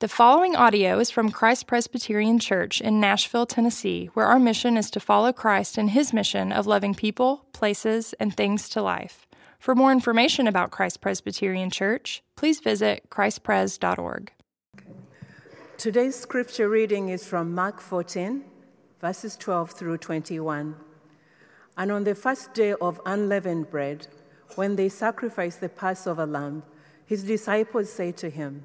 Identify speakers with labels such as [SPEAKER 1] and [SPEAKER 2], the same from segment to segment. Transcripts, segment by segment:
[SPEAKER 1] The following audio is from Christ Presbyterian Church in Nashville, Tennessee, where our mission is to follow Christ in his mission of loving people, places, and things to life. For more information about Christ Presbyterian Church, please visit christpres.org.
[SPEAKER 2] Today's scripture reading is from Mark 14, verses 12 through 21. And on the first day of unleavened bread, when they sacrificed the Passover lamb, his disciples said to him,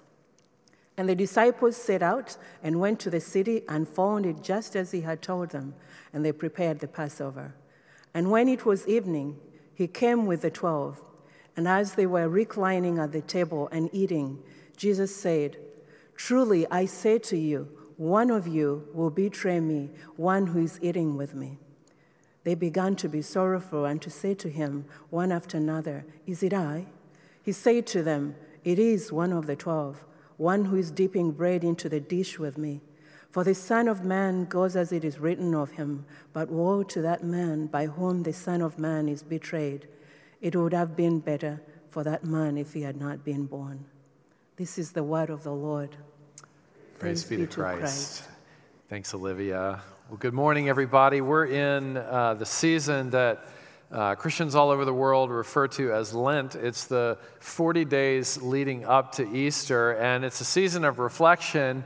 [SPEAKER 2] And the disciples set out and went to the city and found it just as he had told them, and they prepared the Passover. And when it was evening, he came with the twelve. And as they were reclining at the table and eating, Jesus said, Truly I say to you, one of you will betray me, one who is eating with me. They began to be sorrowful and to say to him, one after another, Is it I? He said to them, It is one of the twelve one who is dipping bread into the dish with me. For the Son of Man goes as it is written of him, but woe to that man by whom the Son of Man is betrayed. It would have been better for that man if he had not been born. This is the word of the Lord.
[SPEAKER 3] Praise, Praise be, to, to Christ. Christ. Thanks, Olivia. Well, good morning, everybody. We're in uh, the season that uh, Christians all over the world refer to as Lent. It's the 40 days leading up to Easter, and it's a season of reflection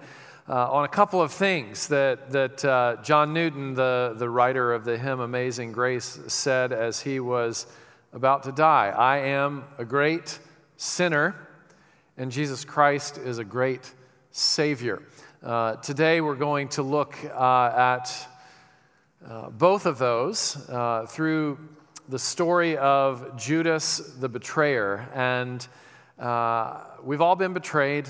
[SPEAKER 3] uh, on a couple of things that, that uh, John Newton, the, the writer of the hymn Amazing Grace, said as he was about to die I am a great sinner, and Jesus Christ is a great Savior. Uh, today, we're going to look uh, at uh, both of those through the story of Judas the betrayer. And uh, we've all been betrayed,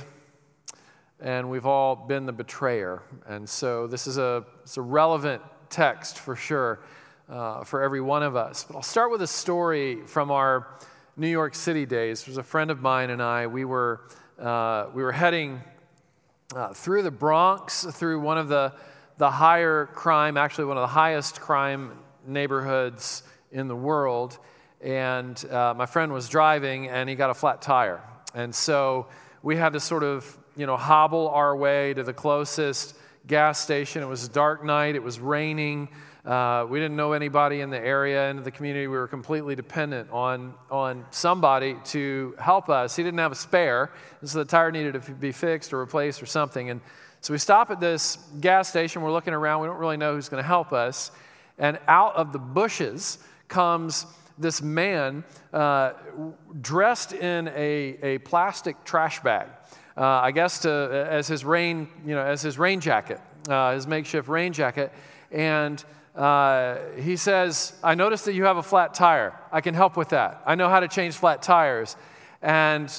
[SPEAKER 3] and we've all been the betrayer. And so this is a, it's a relevant text for sure uh, for every one of us. But I'll start with a story from our New York City days. There was a friend of mine and I, we were, uh, we were heading uh, through the Bronx, through one of the, the higher crime, actually, one of the highest crime neighborhoods in the world. And uh, my friend was driving and he got a flat tire. And so we had to sort of, you know, hobble our way to the closest gas station. It was a dark night, it was raining. Uh, we didn't know anybody in the area and the community. We were completely dependent on, on somebody to help us. He didn't have a spare, so the tire needed to be fixed or replaced or something. And so we stop at this gas station. We're looking around. We don't really know who's going to help us. And out of the bushes, comes this man uh, dressed in a, a plastic trash bag. Uh, I guess to, as his rain, you know, as his rain jacket, uh, his makeshift rain jacket, and uh, he says, "I noticed that you have a flat tire. I can help with that. I know how to change flat tires." And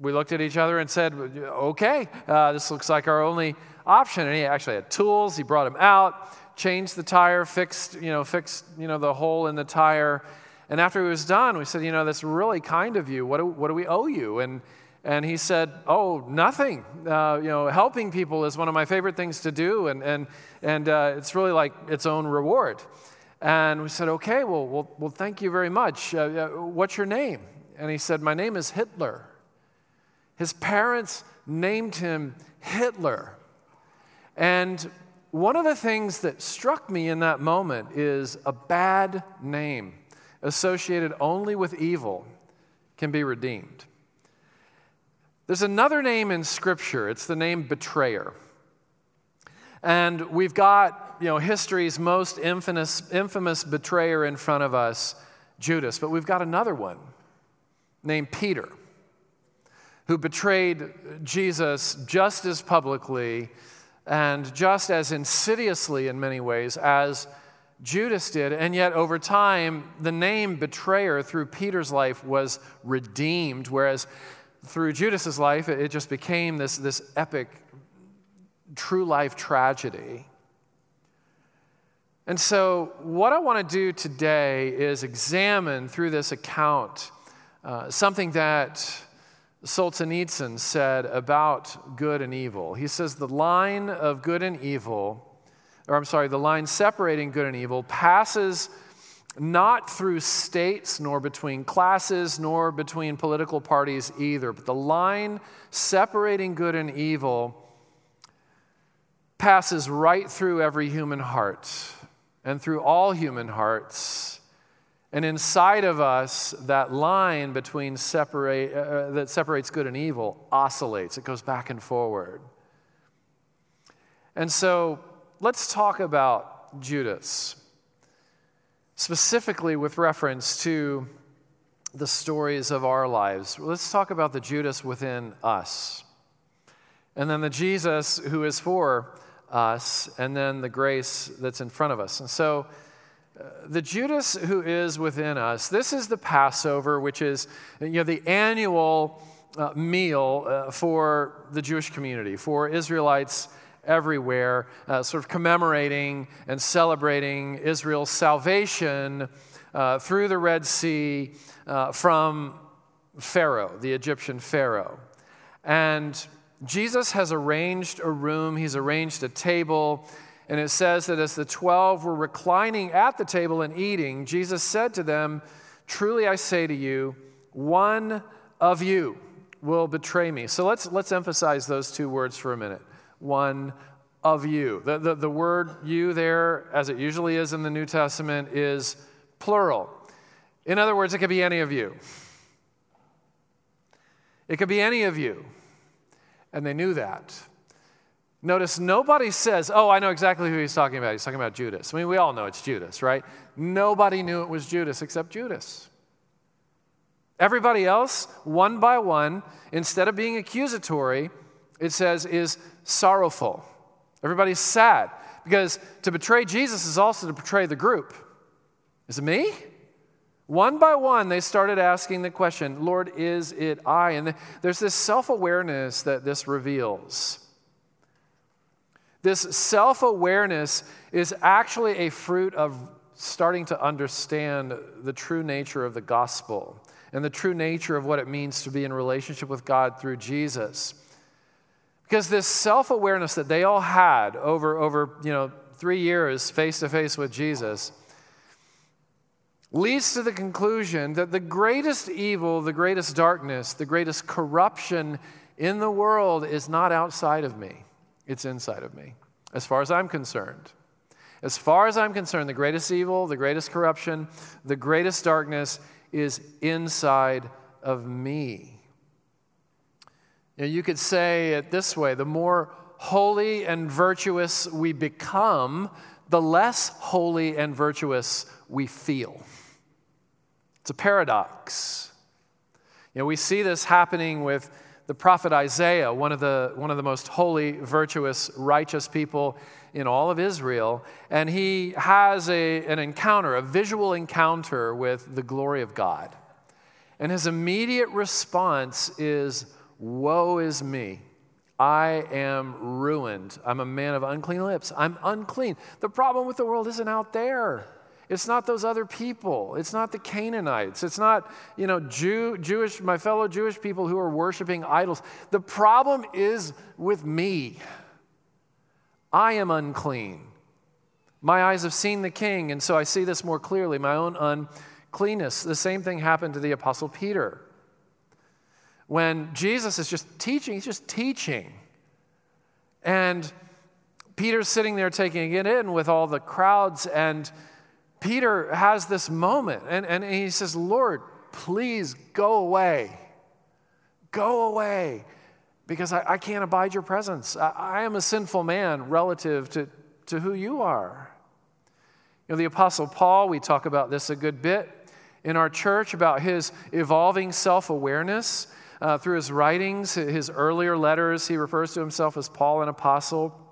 [SPEAKER 3] we looked at each other and said, "Okay, uh, this looks like our only option." And he actually had tools. He brought them out changed the tire, fixed, you know, fixed, you know, the hole in the tire. And after he was done, we said, you know, that's really kind of you. What do, what do we owe you? And, and he said, oh, nothing. Uh, you know, helping people is one of my favorite things to do. And, and, and uh, it's really like its own reward. And we said, okay, well, well, well thank you very much. Uh, what's your name? And he said, my name is Hitler. His parents named him Hitler. And one of the things that struck me in that moment is a bad name associated only with evil can be redeemed. There's another name in Scripture, it's the name betrayer. And we've got, you know, history's most infamous, infamous betrayer in front of us, Judas, but we've got another one named Peter, who betrayed Jesus just as publicly and just as insidiously in many ways as Judas did. And yet, over time, the name betrayer through Peter's life was redeemed, whereas through Judas's life, it just became this, this epic true life tragedy. And so, what I want to do today is examine through this account uh, something that Solzhenitsyn said about good and evil. He says the line of good and evil, or I'm sorry, the line separating good and evil passes not through states, nor between classes, nor between political parties either, but the line separating good and evil passes right through every human heart and through all human hearts. And inside of us, that line between separate, uh, uh that separates good and evil oscillates. It goes back and forward. And so let's talk about Judas specifically with reference to the stories of our lives. Let's talk about the Judas within us, and then the Jesus who is for us, and then the grace that's in front of us. And so, the Judas who is within us, this is the Passover, which is you know, the annual uh, meal uh, for the Jewish community, for Israelites everywhere, uh, sort of commemorating and celebrating Israel's salvation uh, through the Red Sea uh, from Pharaoh, the Egyptian Pharaoh. And Jesus has arranged a room, he's arranged a table. And it says that as the 12 were reclining at the table and eating, Jesus said to them, Truly I say to you, one of you will betray me. So let's, let's emphasize those two words for a minute one of you. The, the, the word you there, as it usually is in the New Testament, is plural. In other words, it could be any of you. It could be any of you. And they knew that. Notice nobody says, Oh, I know exactly who he's talking about. He's talking about Judas. I mean, we all know it's Judas, right? Nobody knew it was Judas except Judas. Everybody else, one by one, instead of being accusatory, it says, is sorrowful. Everybody's sad because to betray Jesus is also to betray the group. Is it me? One by one, they started asking the question, Lord, is it I? And there's this self awareness that this reveals. This self awareness is actually a fruit of starting to understand the true nature of the gospel and the true nature of what it means to be in relationship with God through Jesus. Because this self awareness that they all had over, over you know, three years face to face with Jesus leads to the conclusion that the greatest evil, the greatest darkness, the greatest corruption in the world is not outside of me, it's inside of me, as far as I'm concerned. As far as I'm concerned, the greatest evil, the greatest corruption, the greatest darkness is inside of me. You, you could say it this way the more holy and virtuous we become, the less holy and virtuous we feel. It's a paradox. You know, we see this happening with the prophet Isaiah, one of the, one of the most holy, virtuous, righteous people in all of Israel. And he has a, an encounter, a visual encounter with the glory of God. And his immediate response is, Woe is me. I am ruined. I'm a man of unclean lips. I'm unclean. The problem with the world isn't out there. It's not those other people. It's not the Canaanites. It's not, you know, Jew, Jewish, my fellow Jewish people who are worshiping idols. The problem is with me. I am unclean. My eyes have seen the king, and so I see this more clearly, my own uncleanness. The same thing happened to the Apostle Peter. When Jesus is just teaching, he's just teaching. And Peter's sitting there taking it in with all the crowds, and Peter has this moment, and, and he says, Lord, please go away. Go away, because I, I can't abide your presence. I, I am a sinful man relative to, to who you are. You know, the Apostle Paul, we talk about this a good bit in our church about his evolving self awareness. Uh, through his writings, his earlier letters, he refers to himself as Paul, an apostle.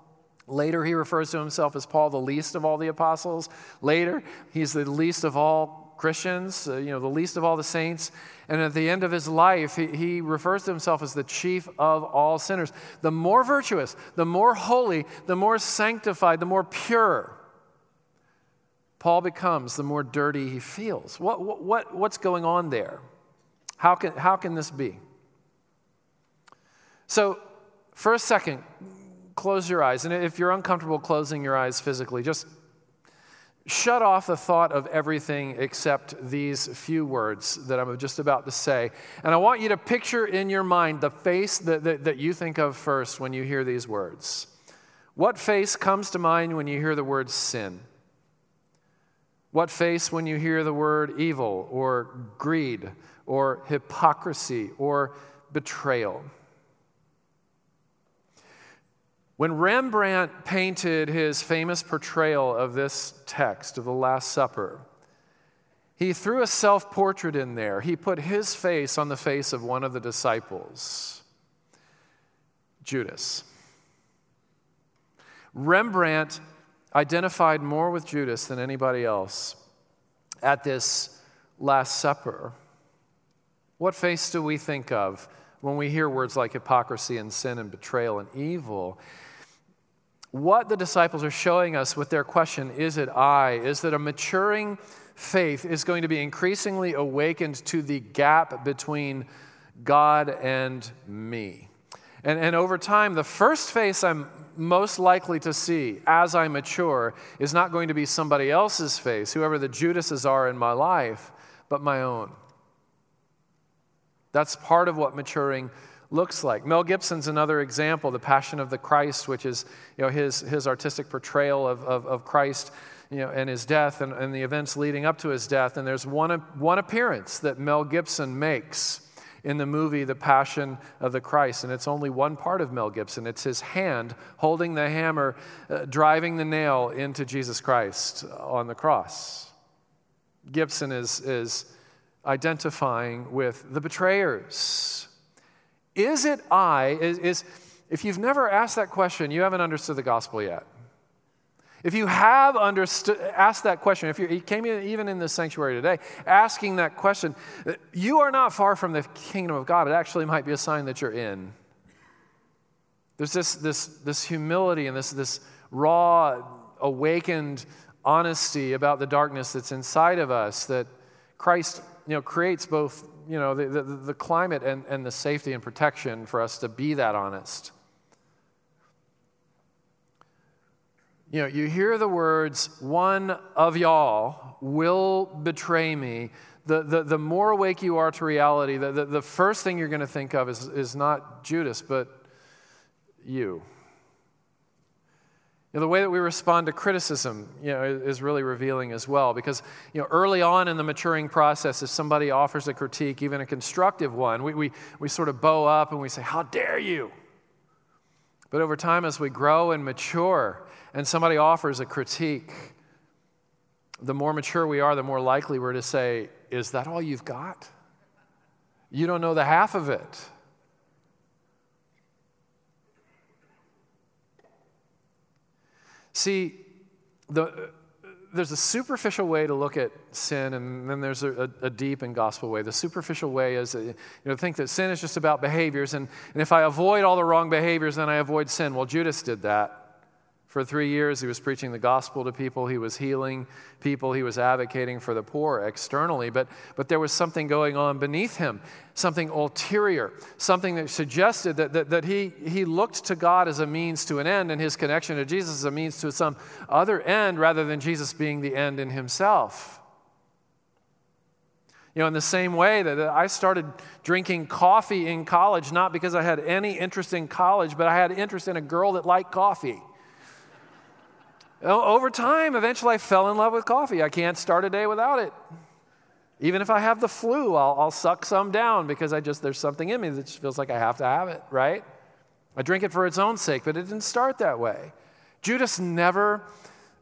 [SPEAKER 3] Later, he refers to himself as Paul, the least of all the apostles. Later, he's the least of all Christians, uh, you know, the least of all the saints. And at the end of his life, he, he refers to himself as the chief of all sinners. The more virtuous, the more holy, the more sanctified, the more pure Paul becomes, the more dirty he feels. What, what, what's going on there? How can, how can this be? So, for a second, close your eyes. And if you're uncomfortable closing your eyes physically, just shut off the thought of everything except these few words that I'm just about to say. And I want you to picture in your mind the face that, that, that, you think of first when you hear these words. What face comes to mind when you hear the word sin? What face when you hear the word evil or greed or hypocrisy or betrayal? When Rembrandt painted his famous portrayal of this text of the Last Supper, he threw a self portrait in there. He put his face on the face of one of the disciples, Judas. Rembrandt identified more with Judas than anybody else at this Last Supper. What face do we think of when we hear words like hypocrisy and sin and betrayal and evil? What the disciples are showing us with their question, is it I, is that a maturing faith is going to be increasingly awakened to the gap between God and me. And, and over time, the first face I'm most likely to see as I mature is not going to be somebody else's face, whoever the Judases are in my life, but my own. That's part of what maturing looks like. Mel Gibson's another example, The Passion of the Christ, which is you know, his, his artistic portrayal of, of, of Christ you know, and his death and, and the events leading up to his death. And there's one, one appearance that Mel Gibson makes in the movie The Passion of the Christ. And it's only one part of Mel Gibson it's his hand holding the hammer, uh, driving the nail into Jesus Christ on the cross. Gibson is, is identifying with the betrayers is it I? Is, is, if you've never asked that question, you haven't understood the gospel yet. If you have understood, asked that question, if you came in even in this sanctuary today, asking that question, you are not far from the kingdom of God. It actually might be a sign that you're in. There's this, this, this humility and this, this raw, awakened honesty about the darkness that's inside of us that Christ you know, creates both you know, the, the, the climate and, and the safety and protection for us to be that honest. You know, you hear the words, one of y'all will betray me. The, the, the more awake you are to reality, the, the, the first thing you're going to think of is, is not Judas, but you. You know, the way that we respond to criticism you know, is really revealing as well because you know, early on in the maturing process, if somebody offers a critique, even a constructive one, we, we, we sort of bow up and we say, How dare you? But over time, as we grow and mature, and somebody offers a critique, the more mature we are, the more likely we're to say, Is that all you've got? You don't know the half of it. See, the, uh, there's a superficial way to look at sin, and then there's a, a, deep and gospel way. The superficial way is, uh, you know, think that sin is just about behaviors, and, and if I avoid all the wrong behaviors, then I avoid sin. Well, Judas did that. For three years, he was preaching the gospel to people. He was healing people. He was advocating for the poor externally. But, but there was something going on beneath him, something ulterior, something that suggested that, that, that he, he looked to God as a means to an end and his connection to Jesus as a means to some other end rather than Jesus being the end in himself. You know, in the same way that I started drinking coffee in college, not because I had any interest in college, but I had interest in a girl that liked coffee. Over time, eventually I fell in love with coffee. I can't start a day without it. Even if I have the flu, I'll, I'll suck some down because I just, there's something in me that just feels like I have to have it, right? I drink it for its own sake, but it didn't start that way. Judas never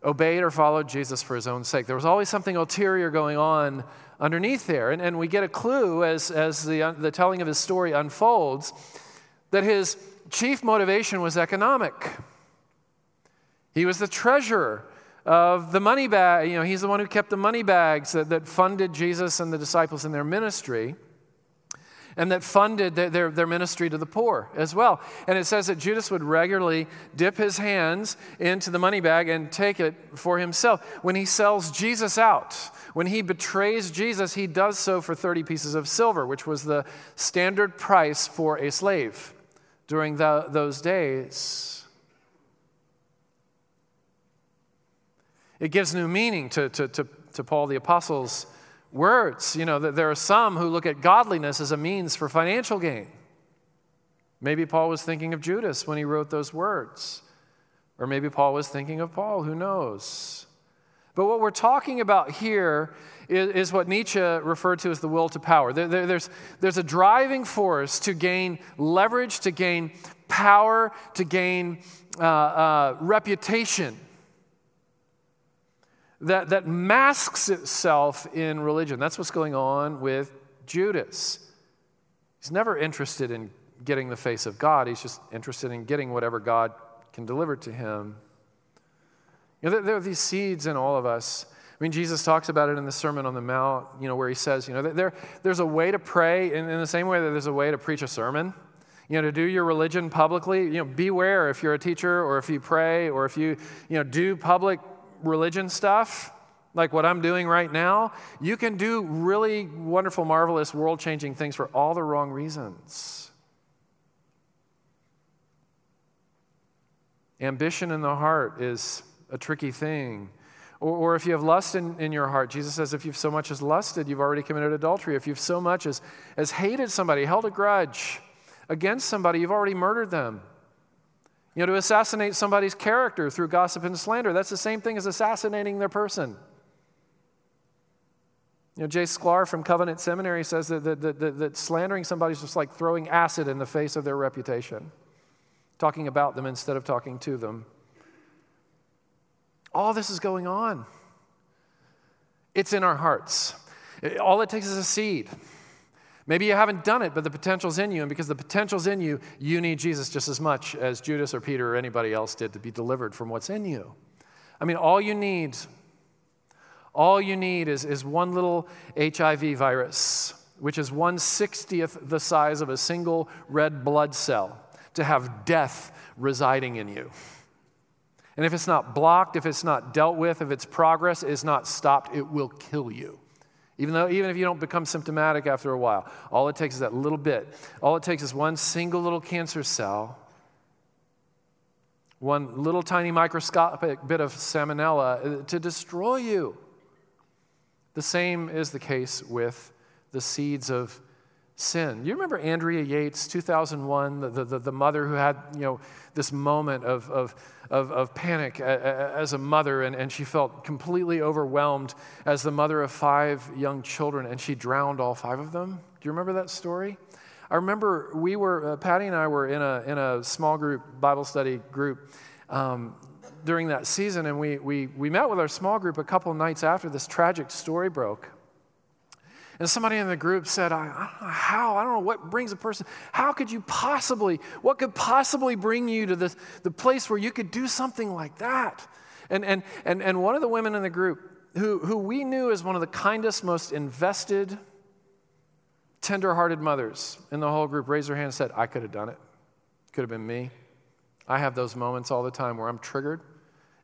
[SPEAKER 3] obeyed or followed Jesus for his own sake. There was always something ulterior going on underneath there. And, and we get a clue as, as the, uh, the telling of his story unfolds that his chief motivation was economic. He was the treasurer of the money bag. You know, he's the one who kept the money bags that, that funded Jesus and the disciples in their ministry and that funded their, their ministry to the poor as well. And it says that Judas would regularly dip his hands into the money bag and take it for himself. When he sells Jesus out, when he betrays Jesus, he does so for 30 pieces of silver, which was the standard price for a slave during the, those days. It gives new meaning to, to, to, to Paul the Apostle's words. You know, that there are some who look at godliness as a means for financial gain. Maybe Paul was thinking of Judas when he wrote those words. Or maybe Paul was thinking of Paul, who knows? But what we're talking about here is, is what Nietzsche referred to as the will to power. There, there, there's, there's a driving force to gain leverage, to gain power, to gain uh, uh, reputation that, that masks itself in religion. That's what's going on with Judas. He's never interested in getting the face of God, he's just interested in getting whatever God can deliver to him. You know, there, there are these seeds in all of us. I mean, Jesus talks about it in the Sermon on the Mount, you know, where he says, you know, there, there's a way to pray in, in the same way that there's a way to preach a sermon you know, to do your religion publicly, you know, beware if you're a teacher or if you pray or if you, you know, do public religion stuff, like what I'm doing right now, you can do really wonderful, marvelous, world changing things for all the wrong reasons. Ambition in the heart is a tricky thing. Or, or, if you have lust in, in your heart, Jesus says, if you've so much as lusted, you've already committed adultery. If you've so much as, as hated somebody, held a grudge against somebody, you've already murdered them. You know, to assassinate somebody's character through gossip and slander, that's the same thing as assassinating their person. You know, Jay Sklar from Covenant Seminary says that, that, that, that, slandering somebody is just like throwing acid in the face of their reputation, talking about them instead of talking to them. All this is going on. It's in our hearts. All it takes is a seed. Maybe you haven't done it, but the potential's in you. And because the potential's in you, you need Jesus just as much as Judas or Peter or anybody else did to be delivered from what's in you. I mean, all you need, all you need is, is one little HIV virus, which is 160th the size of a single red blood cell, to have death residing in you. And if it's not blocked, if it's not dealt with, if its progress is not stopped, it will kill you. Even though, even if you don't become symptomatic after a while, all it takes is that little bit. All it takes is one single little cancer cell, one little tiny microscopic bit of salmonella uh, to destroy you. The same is the case with the seeds of sin. You remember Andrea Yates, 2001, the, the, the mother who had, you know, this moment of, of, of, of panic as a mother, and, and she felt completely overwhelmed as the mother of five young children, and she drowned all five of them. Do you remember that story? I remember we were, uh, Patty and I were in a, in a small group, Bible study group, um, during that season, and we, we, we met with our small group a couple nights after this tragic story broke. And somebody in the group said, I, I, don't know how, I don't know what brings a person, how could you possibly, what could possibly bring you to this, the place where you could do something like that? And, and, and, and one of the women in the group, who, who we knew as one of the kindest, most invested, tender-hearted mothers in the whole group, raised her hand and said, I could have done it. Could have been me. I have those moments all the time where I'm triggered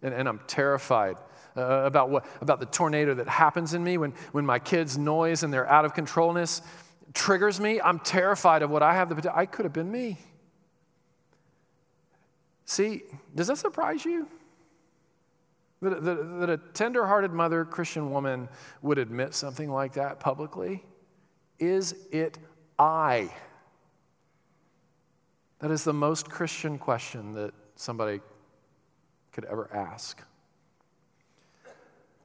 [SPEAKER 3] and, and I'm terrified uh, about, what, about the tornado that happens in me when, when my kids noise and their out of controlness triggers me. I'm terrified of what I have the potential. I could have been me. See, does that surprise you? That, that, that a tender hearted mother, Christian woman, would admit something like that publicly? Is it I? That is the most Christian question that somebody could ever ask.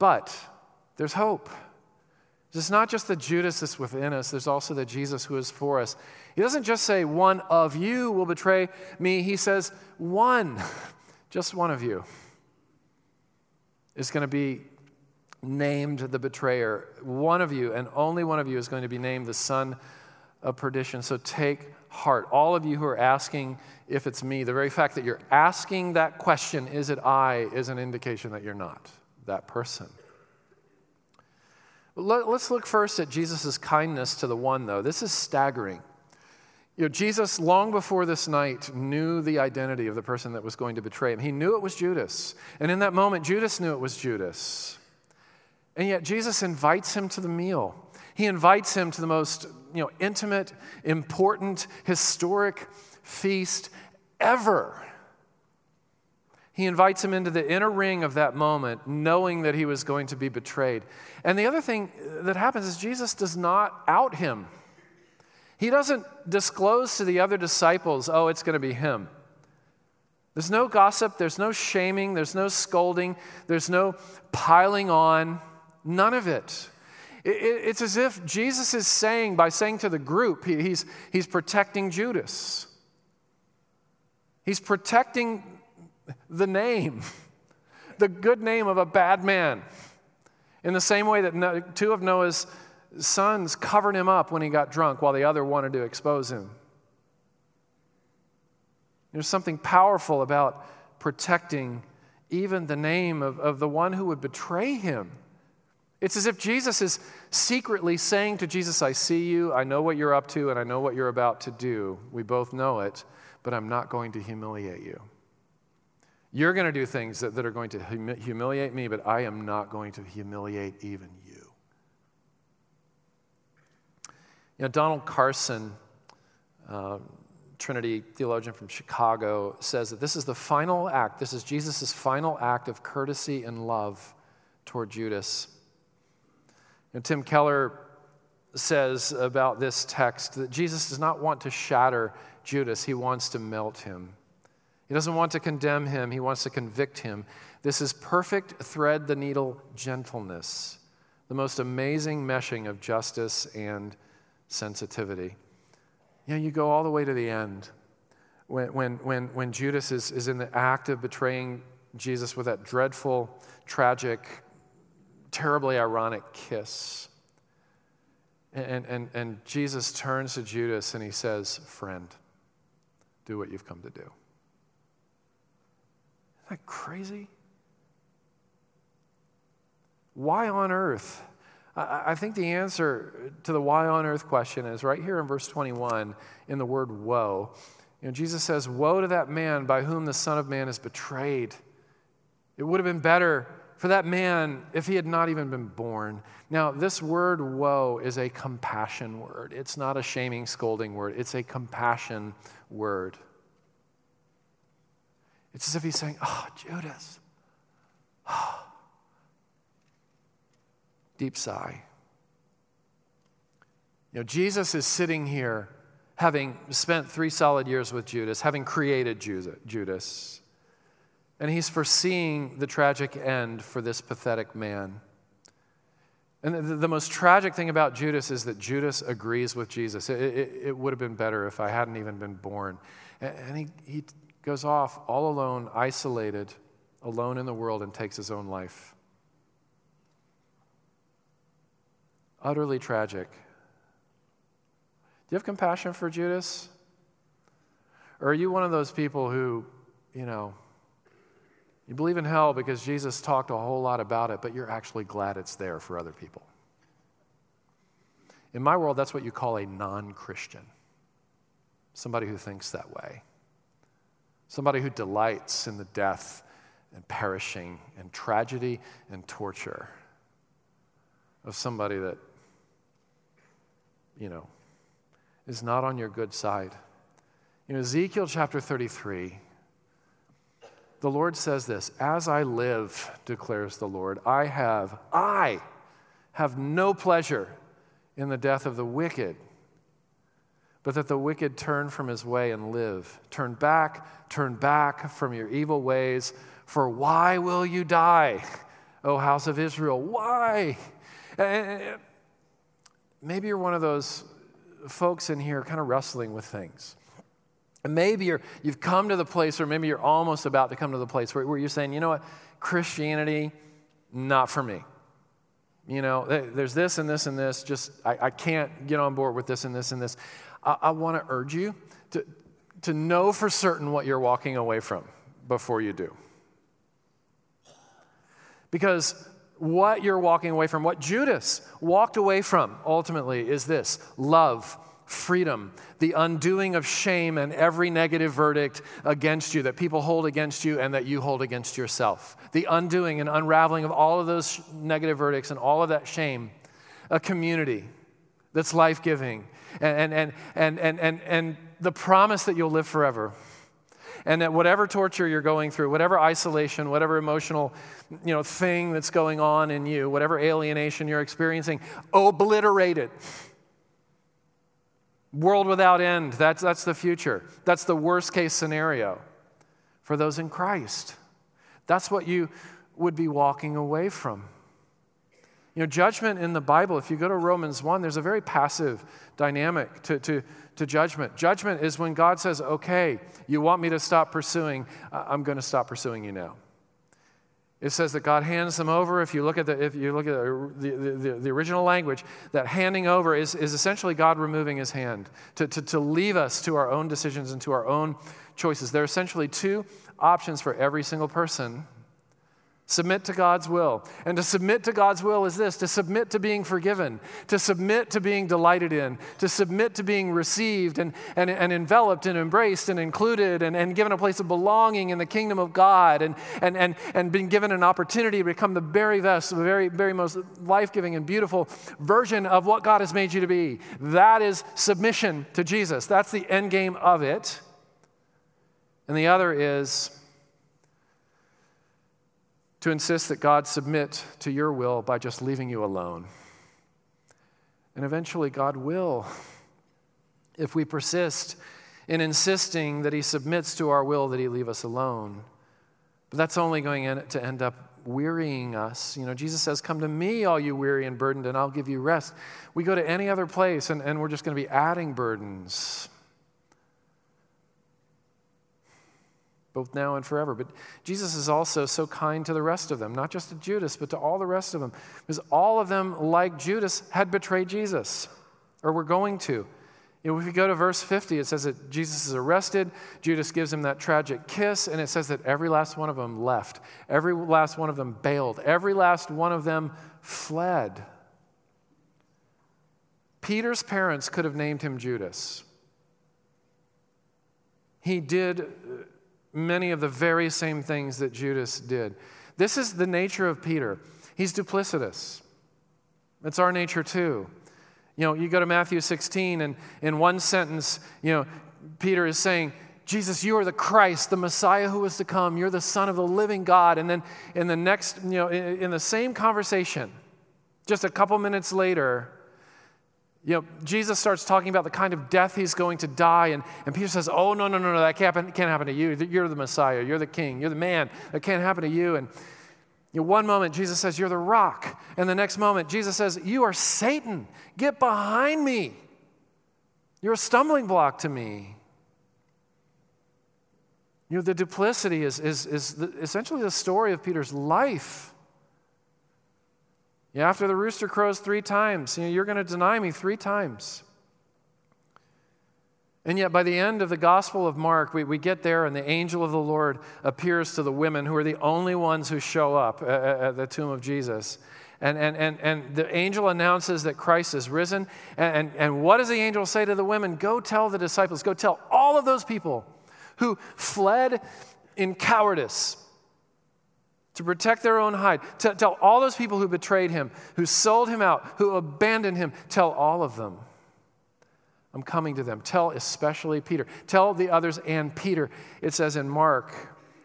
[SPEAKER 3] But there's hope. It's not just the Judas that's within us, there's also the Jesus who is for us. He doesn't just say, One of you will betray me. He says, One, just one of you, is going to be named the betrayer. One of you, and only one of you, is going to be named the son of perdition. So take heart. All of you who are asking if it's me, the very fact that you're asking that question, is it I, is an indication that you're not. That person. Let's look first at Jesus' kindness to the one, though. This is staggering. You know, Jesus, long before this night, knew the identity of the person that was going to betray him. He knew it was Judas. And in that moment, Judas knew it was Judas. And yet, Jesus invites him to the meal. He invites him to the most you know, intimate, important, historic feast ever. He invites him into the inner ring of that moment, knowing that he was going to be betrayed. And the other thing that happens is Jesus does not out him. He doesn't disclose to the other disciples, oh, it's going to be him. There's no gossip, there's no shaming, there's no scolding, there's no piling on, none of it. It's as if Jesus is saying, by saying to the group, he's, he's protecting Judas. He's protecting the name, the good name of a bad man. In the same way that two of Noah's sons covered him up when he got drunk while the other wanted to expose him. There's something powerful about protecting even the name of, of the one who would betray him. It's as if Jesus is secretly saying to Jesus, I see you, I know what you're up to, and I know what you're about to do. We both know it, but I'm not going to humiliate you. You're going to do things that, that are going to hum- humiliate me, but I am not going to humiliate even you. You know, Donald Carson, uh, Trinity theologian from Chicago, says that this is the final act, this is Jesus' final act of courtesy and love toward Judas. And Tim Keller says about this text that Jesus does not want to shatter Judas, he wants to melt him. He doesn't want to condemn him, he wants to convict him. This is perfect thread the needle gentleness, the most amazing meshing of justice and sensitivity. You know, you go all the way to the end when, when, when, when Judas is, is in the act of betraying Jesus with that dreadful, tragic, terribly ironic kiss. And, and, and Jesus turns to Judas and he says, Friend, do what you've come to do that crazy? Why on earth? I think the answer to the why on earth question is right here in verse 21 in the word woe. You know, Jesus says, Woe to that man by whom the Son of Man is betrayed. It would have been better for that man if he had not even been born. Now, this word woe is a compassion word. It's not a shaming, scolding word, it's a compassion word. It's as if he's saying, Oh, Judas. Oh. Deep sigh. You know, Jesus is sitting here having spent three solid years with Judas, having created Judas, and he's foreseeing the tragic end for this pathetic man. And the, most tragic thing about Judas is that Judas agrees with Jesus. It, it, it would have been better if I hadn't even been born. And he, he goes off all alone, isolated, alone in the world, and takes his own life. Utterly tragic. Do you have compassion for Judas? Or are you one of those people who, you know, you believe in hell because Jesus talked a whole lot about it, but you're actually glad it's there for other people? In my world, that's what you call a non Christian, somebody who thinks that way somebody who delights in the death and perishing and tragedy and torture of somebody that, you know, is not on your good side. In Ezekiel chapter 33, the Lord says this As I live, declares the Lord, I have, I have no pleasure in the death of the wicked but that the wicked turn from his way and live. Turn back, turn back from your evil ways, for why will you die, O house of Israel? Why? Eh, eh, eh, maybe you're one of those folks in here kind of wrestling with things. And maybe you're, you've come to the place, or maybe you're almost about to come to the place where, where you're saying, you know what, Christianity, not for me. You know, there's this and this and this, just I, I can't get on board with this and this and this. I, I want to urge you to, to know for certain what you're walking away from before you do. Because what you're walking away from, what Judas walked away from ultimately is this love, freedom, the undoing of shame and every negative verdict against you that people hold against you and that you hold against yourself. The undoing and unraveling of all of those negative verdicts and all of that shame. A community that's life giving and, and, and, and, and, and the promise that you'll live forever. And that whatever torture you're going through, whatever isolation, whatever emotional you know, thing that's going on in you, whatever alienation you're experiencing, obliterated. World without end, that's, that's the future. That's the worst case scenario for those in Christ. That's what you would be walking away from. You know, judgment in the Bible, if you go to Romans 1, there's a very passive dynamic to, to, to judgment. Judgment is when God says, okay, you want me to stop pursuing, I'm going to stop pursuing you now. It says that God hands them over. If you look at the, if you look at the, the, the, the, original language, that handing over is, is essentially God removing his hand to, to, to leave us to our own decisions and to our own choices. There are essentially two options for every single person Submit to God's will. And to submit to God's will is this to submit to being forgiven, to submit to being delighted in, to submit to being received and, and, and enveloped and embraced and included and, and given a place of belonging in the kingdom of God and, and, and, and being given an opportunity to become the very best, the very, very most life giving and beautiful version of what God has made you to be. That is submission to Jesus. That's the end game of it. And the other is to insist that God submit to your will by just leaving you alone. And eventually, God will, if we persist in insisting that He submits to our will, that He leave us alone. But that's only going to end up wearying us. You know, Jesus says, Come to me, all you weary and burdened, and I'll give you rest. We go to any other place, and, and we're just going to be adding burdens. Both now and forever. But Jesus is also so kind to the rest of them, not just to Judas, but to all the rest of them, because all of them, like Judas, had betrayed Jesus, or were going to. You know, if you go to verse 50, it says that Jesus is arrested. Judas gives him that tragic kiss, and it says that every last one of them left. Every last one of them bailed. Every last one of them fled. Peter's parents could have named him Judas. He did many of the very same things that Judas did. This is the nature of Peter. He's duplicitous. It's our nature too. You know, you go to Matthew 16, and in one sentence, you know, Peter is saying, Jesus, you are the Christ, the Messiah who is to come. You're the Son of the living God. And then in the next, you know, in, in the same conversation, just a couple minutes later, you know, Jesus starts talking about the kind of death he's going to die, and, and Peter says, Oh, no, no, no, no, that can't happen, can't happen to you. You're the Messiah, you're the king, you're the man. That can't happen to you. And you know, one moment, Jesus says, You're the rock. And the next moment, Jesus says, You are Satan. Get behind me. You're a stumbling block to me. You know, the duplicity is, is, is the, essentially the story of Peter's life. Yeah, after the rooster crows three times, you know, you're going to deny me three times. And yet, by the end of the Gospel of Mark, we, we get there, and the angel of the Lord appears to the women who are the only ones who show up at, at the tomb of Jesus. And, and, and, and the angel announces that Christ is risen. And, and, and what does the angel say to the women? Go tell the disciples, go tell all of those people who fled in cowardice to protect their own hide. Tell, tell all those people who betrayed him, who sold him out, who abandoned him, tell all of them. I'm coming to them. Tell especially Peter. Tell the others and Peter. It says in Mark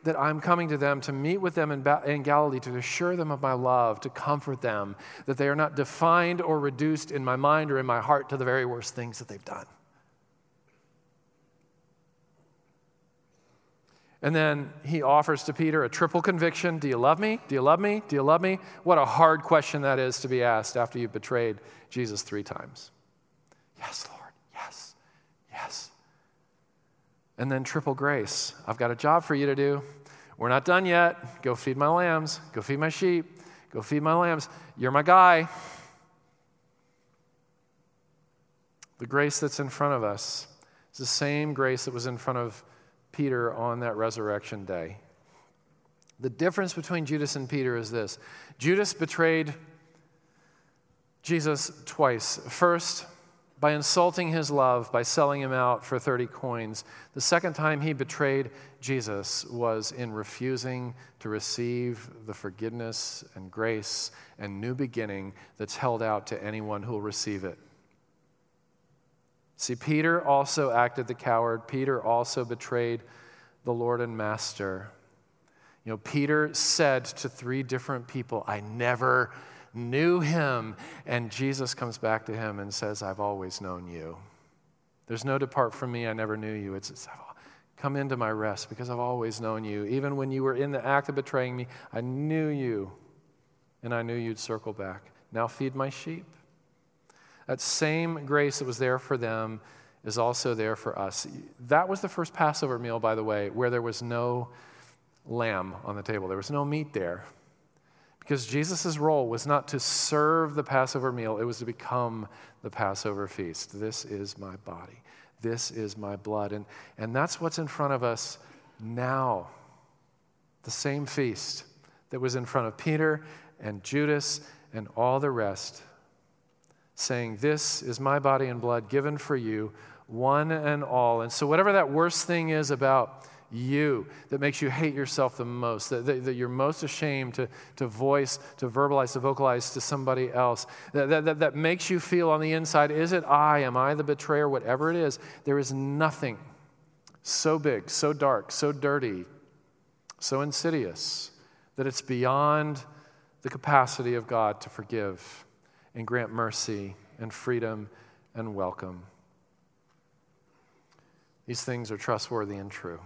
[SPEAKER 3] that I'm coming to them to meet with them in, ba- in Galilee, to assure them of my love, to comfort them, that they are not defined or reduced in my mind or in my heart to the very worst things that they've done. And then he offers to Peter a triple conviction Do you love me? Do you love me? Do you love me? What a hard question that is to be asked after you've betrayed Jesus three times. Yes, Lord. Yes. Yes. And then triple grace. I've got a job for you to do. We're not done yet. Go feed my lambs. Go feed my sheep. Go feed my lambs. You're my guy. The grace that's in front of us is the same grace that was in front of Peter on that resurrection day. The difference between Judas and Peter is this Judas betrayed Jesus twice. First, by insulting his love, by selling him out for 30 coins. The second time he betrayed Jesus was in refusing to receive the forgiveness and grace and new beginning that's held out to anyone who will receive it. See, Peter also acted the coward. Peter also betrayed the Lord and Master. You know, Peter said to three different people, I never knew him. And Jesus comes back to him and says, I've always known you. There's no depart from me, I never knew you. It's, it's come into my rest because I've always known you. Even when you were in the act of betraying me, I knew you and I knew you'd circle back. Now feed my sheep. That same grace that was there for them is also there for us. That was the first Passover meal, by the way, where there was no lamb on the table, there was no meat there. Because Jesus' role was not to serve the Passover meal, it was to become the Passover feast. This is my body. This is my blood. And, and that's what's in front of us now. The same feast that was in front of Peter and Judas and all the rest, saying, This is my body and blood given for you, one and all. And so, whatever that worst thing is about you that makes you hate yourself the most, that, that, that, you're most ashamed to, to voice, to verbalize, to vocalize to somebody else, that, that, that, that makes you feel on the inside, is it I? Am I the betrayer? Whatever it is, there is nothing so big, so dark, so dirty, so insidious that it's beyond the capacity of God to forgive and grant mercy and freedom and welcome. These things are trustworthy and true.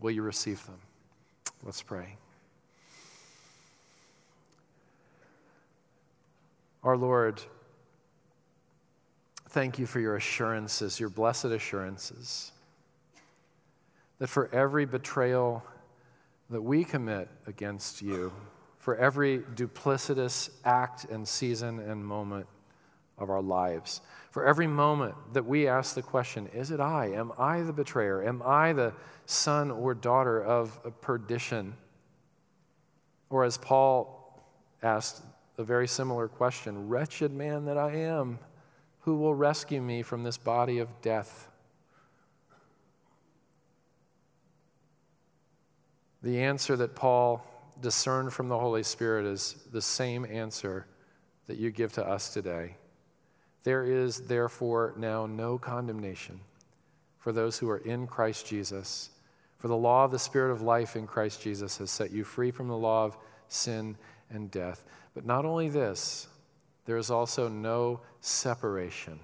[SPEAKER 3] Will you receive them? Let's pray. Our Lord, thank you for your assurances, your blessed assurances, that for every betrayal that we commit against you, for every duplicitous act and season and moment of our lives, for every moment that we ask the question, Is it I? Am I the betrayer? Am I the son or daughter of perdition? Or as Paul asked a very similar question Wretched man that I am, who will rescue me from this body of death? The answer that Paul discerned from the Holy Spirit is the same answer that you give to us today. There is therefore now no condemnation for those who are in Christ Jesus. For the law of the Spirit of life in Christ Jesus has set you free from the law of sin and death. But not only this, there is also no separation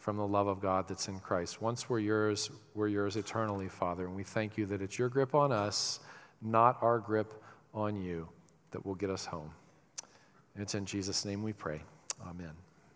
[SPEAKER 3] from the love of God that's in Christ. Once we're yours, we're yours eternally, Father. And we thank you that it's your grip on us, not our grip on you, that will get us home. It's in Jesus' name we pray. Amen.